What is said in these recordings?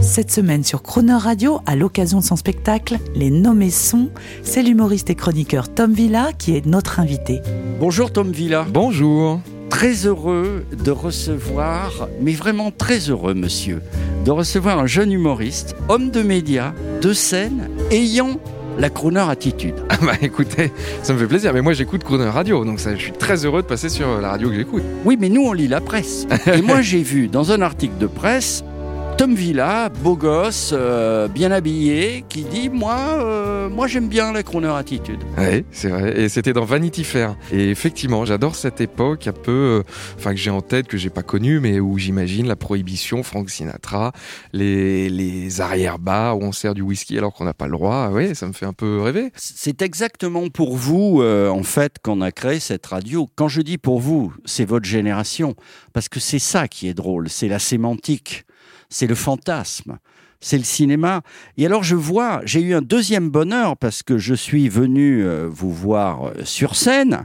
Cette semaine sur Croner Radio, à l'occasion de son spectacle Les Nommés Sons, c'est l'humoriste et chroniqueur Tom Villa qui est notre invité. Bonjour Tom Villa. Bonjour. Très heureux de recevoir, mais vraiment très heureux monsieur, de recevoir un jeune humoriste, homme de médias, de scène, ayant la crooner attitude. Ah bah écoutez, ça me fait plaisir. Mais moi j'écoute Crooner Radio, donc ça, je suis très heureux de passer sur la radio que j'écoute. Oui, mais nous on lit la presse. Et moi j'ai vu dans un article de presse Tom Villa, beau gosse, euh, bien habillé, qui dit moi, euh, moi j'aime bien la crooner attitude. Oui, c'est vrai. Et c'était dans Vanity Fair. Et effectivement, j'adore cette époque un peu, euh, enfin que j'ai en tête, que j'ai pas connue, mais où j'imagine la prohibition, Frank Sinatra, les, les arrière-bars où on sert du whisky alors qu'on n'a pas le droit. Oui, ça me fait un peu rêver. C'est exactement pour vous, euh, en fait, qu'on a créé cette radio. Quand je dis pour vous, c'est votre génération, parce que c'est ça qui est drôle, c'est la sémantique, c'est le fantasme, c'est le cinéma. Et alors je vois, j'ai eu un deuxième bonheur parce que je suis venu euh, vous voir euh, sur scène,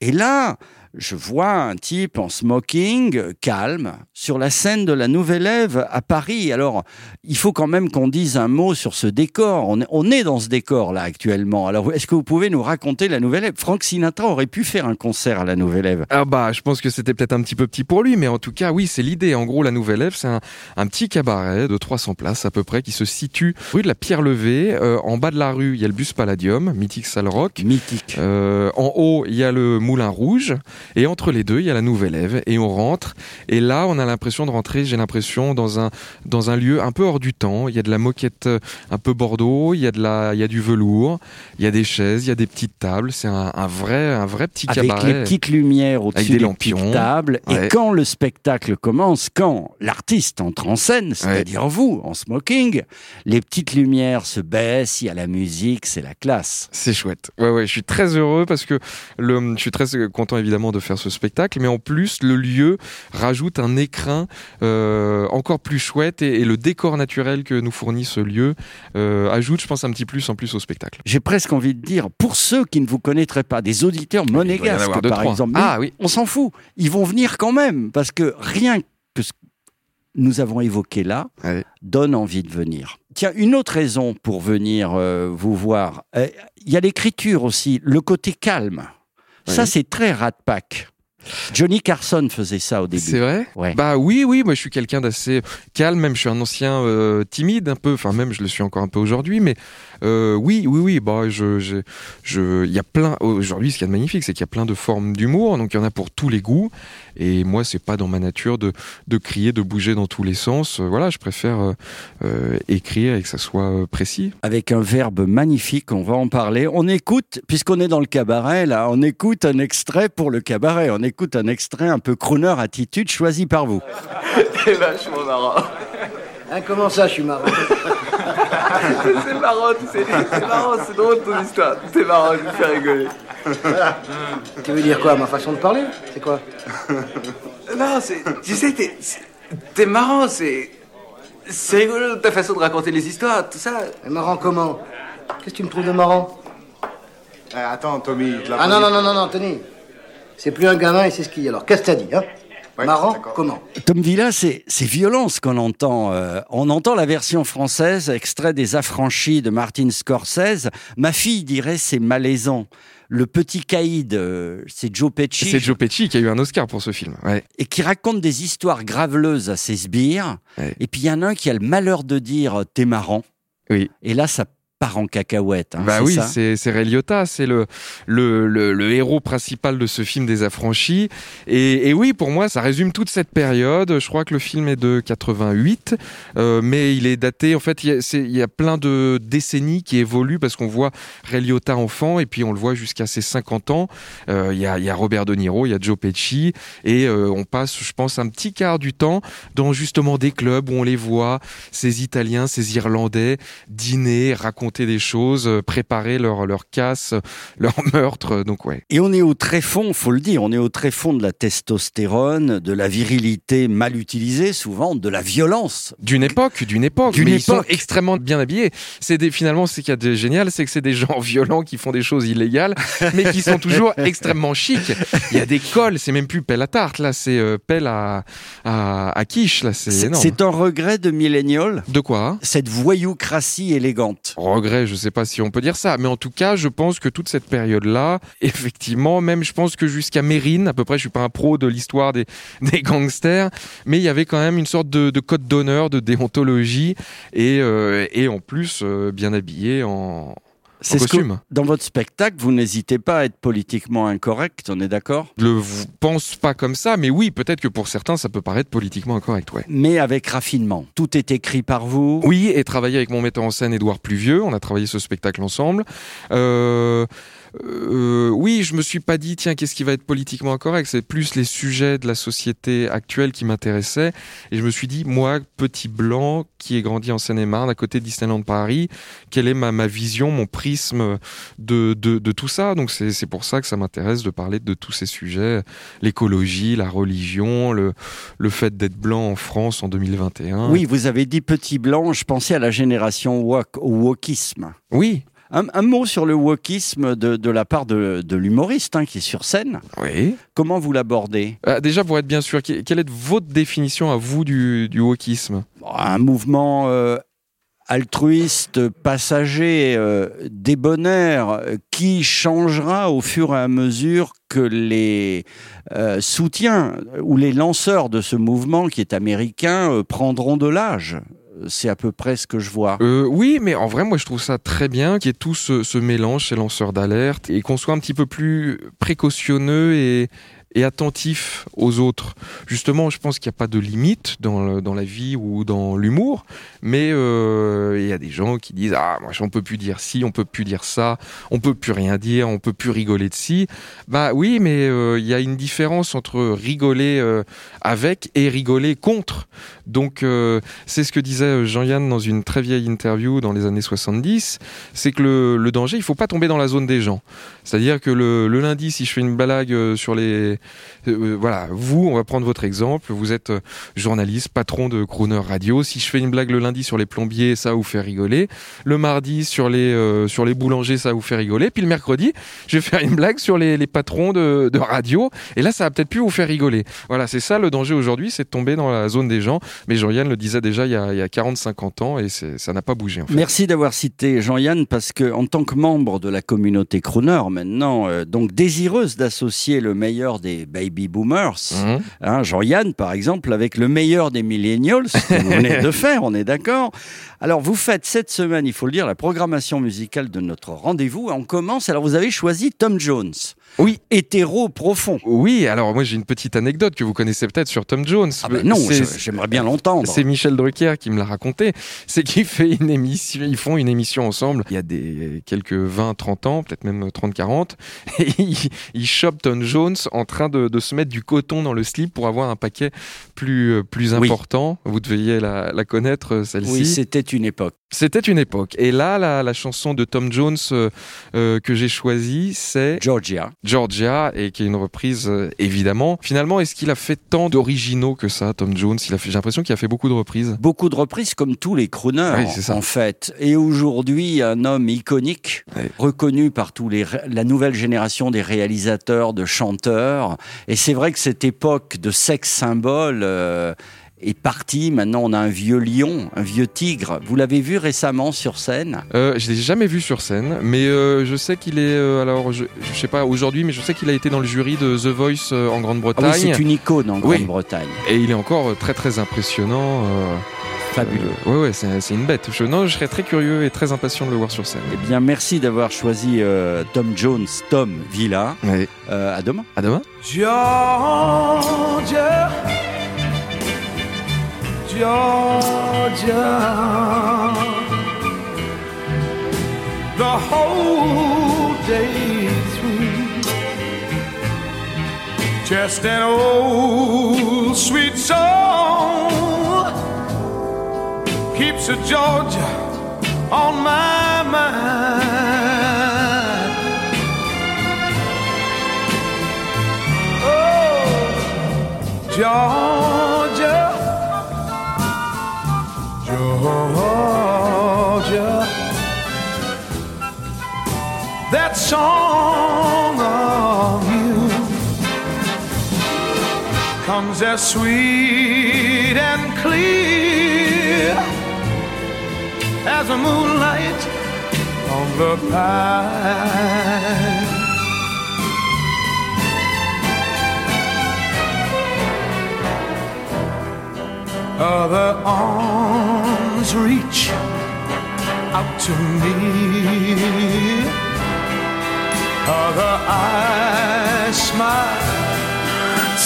et là, je vois un type en smoking, calme, sur la scène de la Nouvelle Ève à Paris. Alors, il faut quand même qu'on dise un mot sur ce décor. On est, on est dans ce décor-là actuellement. Alors, est-ce que vous pouvez nous raconter la Nouvelle Ève? Frank Sinatra aurait pu faire un concert à la Nouvelle Ève. Ah bah, je pense que c'était peut-être un petit peu petit pour lui, mais en tout cas, oui, c'est l'idée. En gros, la Nouvelle Ève, c'est un, un petit cabaret de 300 places à peu près qui se situe rue de la Pierre Levée. Euh, en bas de la rue, il y a le bus Palladium, mythique salle rock. Mythique. Euh, en haut, il y a le Moulin Rouge. Et entre les deux, il y a la Nouvelle Ève. Et on rentre. Et là, on a l'impression de rentrer, j'ai l'impression, dans un, dans un lieu un peu hors du temps. Il y a de la moquette euh, un peu Bordeaux. Il y a, de la, il y a du velours. Il y a des chaises. Il y a des petites tables. C'est un, un vrai, un vrai petit Avec cabaret. les petites lumières au-dessus des des, lampions. petites tables. Et Ouais. quand le spectacle commence, quand l'artiste entre en scène, c'est-à-dire vous, en smoking, les petites lumières se baissent, il y a la musique, c'est la classe. C'est chouette. Ouais, ouais, je suis très heureux parce que le, je suis très content évidemment de faire ce spectacle, mais en plus, le lieu rajoute un écrin euh, encore plus chouette et, et le décor naturel que nous fournit ce lieu euh, ajoute, je pense, un petit plus en plus au spectacle. J'ai presque envie de dire, pour ceux qui ne vous connaîtraient pas, des auditeurs monégasques, par trois. exemple, Ah oui. on s'en fout. Ils vont venir quand même, parce que rien que ce que nous avons évoqué là Ouais. donne envie de venir. Tiens, une autre raison pour venir euh, vous voir, euh, il y a l'écriture aussi, le côté calme. Ça, c'est très Rat Pack. Johnny Carson faisait ça au début. C'est vrai Ouais. Bah oui, oui, moi je suis quelqu'un d'assez calme, même je suis un ancien euh, timide un peu, enfin même je le suis encore un peu aujourd'hui, mais euh, oui, oui, oui, bah je, je, je, il y a plein, aujourd'hui ce qui est magnifique, c'est qu'il y a plein de formes d'humour, donc il y en a pour tous les goûts, et moi c'est pas dans ma nature de, de crier, de bouger dans tous les sens, Euh, voilà, je préfère euh, écrire et que ça soit précis. avec un verbe magnifique, on va en parler. On écoute, puisqu'on est dans le cabaret, là, on écoute un extrait pour le cabaret. On écoute un extrait un peu crooner attitude choisi par vous. C'est vachement marrant. Hein, comment ça, je suis marrant? C'est marrant, tu sais. C'est marrant, c'est drôle ton histoire. C'est marrant, je me fais rigoler. Tu veux dire quoi, ma façon de parler? C'est quoi? Non, c'est. Tu sais, t'es. T'es marrant, c'est. C'est rigolo ta façon de raconter les histoires, tout ça. Mais Marrant comment? Qu'est-ce que tu me trouves de marrant? Eh, attends, Tommy, il te l'a Ah non, non, non, non, non, Tony. C'est plus un gamin et c'est ce qu'il y a. Alors, qu'est-ce que t'as dit, hein? Ouais, Marrant comment Tom Villa, c'est c'est violent ce qu'on entend. euh, on entend la version française, extrait des Affranchis de Martin Scorsese. Ma fille dirait c'est malaisant. Le petit caïd, euh, c'est Joe Pesci. C'est Joe Pesci qui a eu un Oscar pour ce film. Ouais. et qui raconte des histoires graveleuses à ses sbires. Ouais. Et puis il y en a un qui a le malheur de dire euh, t'es marrant. Oui. Et là, ça part en cacahuète. hein, Bah oui, c'est Ray Liotta, c'est le, le, le, le héros principal de ce film des affranchis. Et, et oui, pour moi, ça résume toute cette période. Je crois que le film est de 88, euh, mais il est daté. En fait, il y, a, y plein de décennies qui évoluent parce qu'on voit Ray Liotta enfant et puis on le voit jusqu'à ses 50 ans. Euh, Il y, a, y a Robert De Niro, il y a Joe Pesci et euh, on passe, je pense, un petit quart du temps dans justement des clubs où on les voit, ces Italiens, ces Irlandais, dîner, raconter raconter des choses, euh, préparer leur, leur casse, leur meurtre. Donc, ouais. Et on est au très fond, faut le dire, on est au très fond de la testostérone, de la virilité mal utilisée, souvent, de la violence. D'une époque, d'une époque. D'une mais ils sont époque. extrêmement bien habillés. C'est des, finalement, ce qu'il y a de génial, c'est que c'est des gens violents qui font des choses illégales, mais qui sont toujours extrêmement chics. Il y a des cols, c'est même plus pelle à tarte, là, c'est euh, pelle à, à, à quiche, là, c'est énorme. c'est un regret de millénial, De quoi? Cette voyoucratie élégante. Je sais pas si on peut dire ça, mais en tout cas, je pense que toute cette période-là, effectivement, même je pense que jusqu'à Mérine, à peu près, je suis pas un pro de l'histoire des, gangsters, mais il y avait quand même une sorte de, de code d'honneur, de déontologie, et, euh, en plus, euh, bien habillé en C'est ce que, dans votre spectacle, vous n'hésitez pas à être politiquement incorrect, on est d'accord? Je v- pense pas comme ça, mais oui, peut-être que pour certains, ça peut paraître politiquement incorrect, ouais. Mais avec raffinement. Tout est écrit par vous. Oui, et travailler avec mon metteur en scène Édouard Pluvieux, on a travaillé ce spectacle ensemble. Euh, euh, oui, je me suis pas dit tiens qu'est-ce qui va être politiquement incorrect, c'est plus les sujets de la société actuelle qui m'intéressaient et je me suis dit moi petit blanc qui ai grandi en Seine-et-Marne à côté de Disneyland Paris, quelle est ma, ma vision, mon prisme de, de, de tout ça? Donc c'est c'est pour ça que ça m'intéresse de parler de tous ces sujets, l'écologie, la religion, le, le fait d'être blanc en France en 2021. Oui, vous avez dit petit blanc, je pensais à la génération wok, au wokisme. Oui. Un, un mot sur le wokisme de, de la part de, de l'humoriste hein, qui est sur scène. Oui. Comment vous l'abordez? Euh, déjà, pour être bien sûr, que- quelle est votre définition à vous du, du wokisme? Un mouvement euh, altruiste, passager, euh, débonnaire, qui changera au fur et à mesure que les soutiens ou les lanceurs de ce mouvement qui est américain prendront de l'âge. C'est à peu près ce que je vois. euh, Oui, mais en vrai, moi, je trouve ça très bien qu'il y ait tout ce, ce mélange chez lanceurs d'alerte et qu'on soit un petit peu plus précautionneux et, et attentif aux autres. Justement, je pense qu'il n'y a pas de limite dans, dans la vie ou dans l'humour, mais euh, il y a des gens qui disent ah moi on peut plus dire ci, on peut plus dire ça, on peut plus rien dire, on peut plus rigoler de ci. Bah oui, mais euh, il y a une différence entre rigoler euh, avec et rigoler contre. Donc c'est ce que disait Jean-Yann dans une très vieille interview dans les années 70, c'est que le, danger, il faut pas tomber dans la zone des gens. C'est-à-dire que le, le lundi, si je fais une blague sur les... euh, voilà, vous, on va prendre votre exemple, vous êtes euh, journaliste, patron de Crooner Radio, si je fais une blague le lundi sur les plombiers, ça vous fait rigoler. Le mardi, sur les, euh, sur les boulangers, ça vous fait rigoler. Puis le mercredi, je vais faire une blague sur les, les patrons de, de radio, et là, ça va peut-être plus vous faire rigoler. Voilà, c'est ça le danger aujourd'hui, c'est de tomber dans la zone des gens. Mais Jean-Yann le disait déjà il y a, il y a 40-50 ans, et ça n'a pas bougé en fait. Merci d'avoir cité Jean-Yann parce que en tant que membre de la communauté crooner maintenant, euh, donc désireuse d'associer le meilleur des baby boomers, Mhm. hein, Jean-Yann par exemple avec le meilleur des millennials, vous venez de faire, on est d'accord. Alors vous faites cette semaine, il faut le dire, la programmation musicale de notre rendez-vous. On commence. Alors vous avez choisi Tom Jones. Oui. Hétéro profond. Oui, alors moi j'ai une petite anecdote que vous connaissez peut-être sur Tom Jones. Ah ben non, j'aimerais bien l'entendre. C'est Michel Drucker qui me l'a raconté. C'est qu'il fait une émission, ils font une émission ensemble. Il y a des quelques 20, 30 ans, peut-être même 30, 40. Et il, il chope Tom Jones en train de, de se mettre du coton dans le slip pour avoir un paquet plus, euh, plus Oui. important. Vous deviez la, la connaître, euh, celle-ci. Oui, c'était une époque. C'était une époque. Et là, la, la chanson de Tom Jones euh, euh, que j'ai choisie, c'est Georgia. Georgia, et qui est une reprise euh, évidemment. Finalement, est-ce qu'il a fait tant d'originaux que ça, Tom Jones? Il a fait, j'ai l'impression qu'il a fait beaucoup de reprises. Beaucoup de reprises comme tous les crooners, Oui, en fait. Et aujourd'hui, un homme iconique, Oui. reconnu par tous les, la nouvelle génération des réalisateurs, de chanteurs. Et c'est vrai que cette époque de sexe symbole euh, est partie. Maintenant, on a un vieux lion, un vieux tigre. Vous l'avez vu récemment sur scène? Euh, je l'ai jamais vu sur scène, mais euh, je sais qu'il est. euh, alors, je, je sais pas aujourd'hui, mais je sais qu'il a été dans le jury de The Voice euh, en Ah oui, Grande-Bretagne. c'est une icône en Oui. Grande-Bretagne. Et il est encore très très impressionnant. euh, Fabuleux. euh, ouais, ouais, c'est c'est une bête. Je, non, je serais très curieux et très impatient de le voir sur scène. Eh bien, merci d'avoir choisi euh, Tom Jones, Tom Villa. Ouais. Euh, à demain. À demain. Georgia, Georgia, the whole day through, just an old sweet song keeps a Georgia on my mind. Oh, Georgia, that song of you comes as sweet and clear as the moonlight on the pine. Other arms reach out to me. Other eyes smile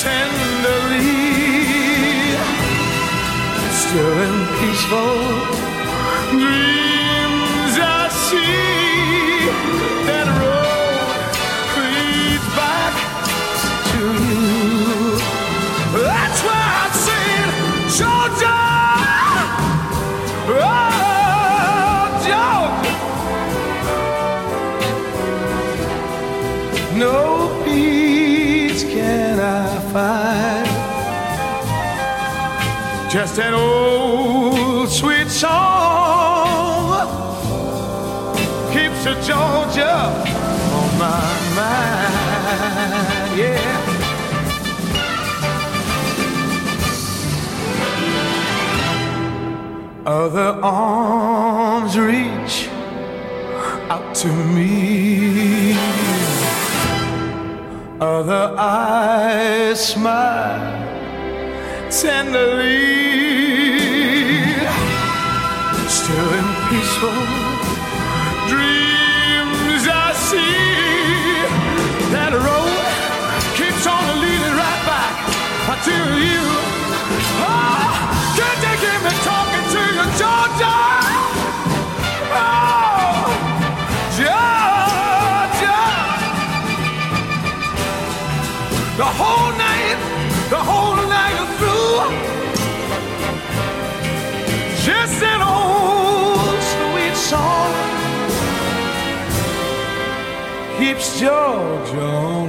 tenderly. Still in peaceful dreams No peace can I find. Just an old sweet song keeps the Georgia on my mind. Yeah. Other arms reach out to me. Other eyes smile tenderly. Georgia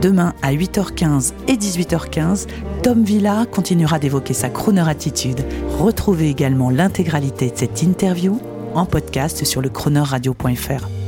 Demain à 8h15 et 18h15, Tom Villa continuera d'évoquer sa crooner attitude. Retrouvez également l'intégralité de cette interview en podcast sur le chroneurradio.fr.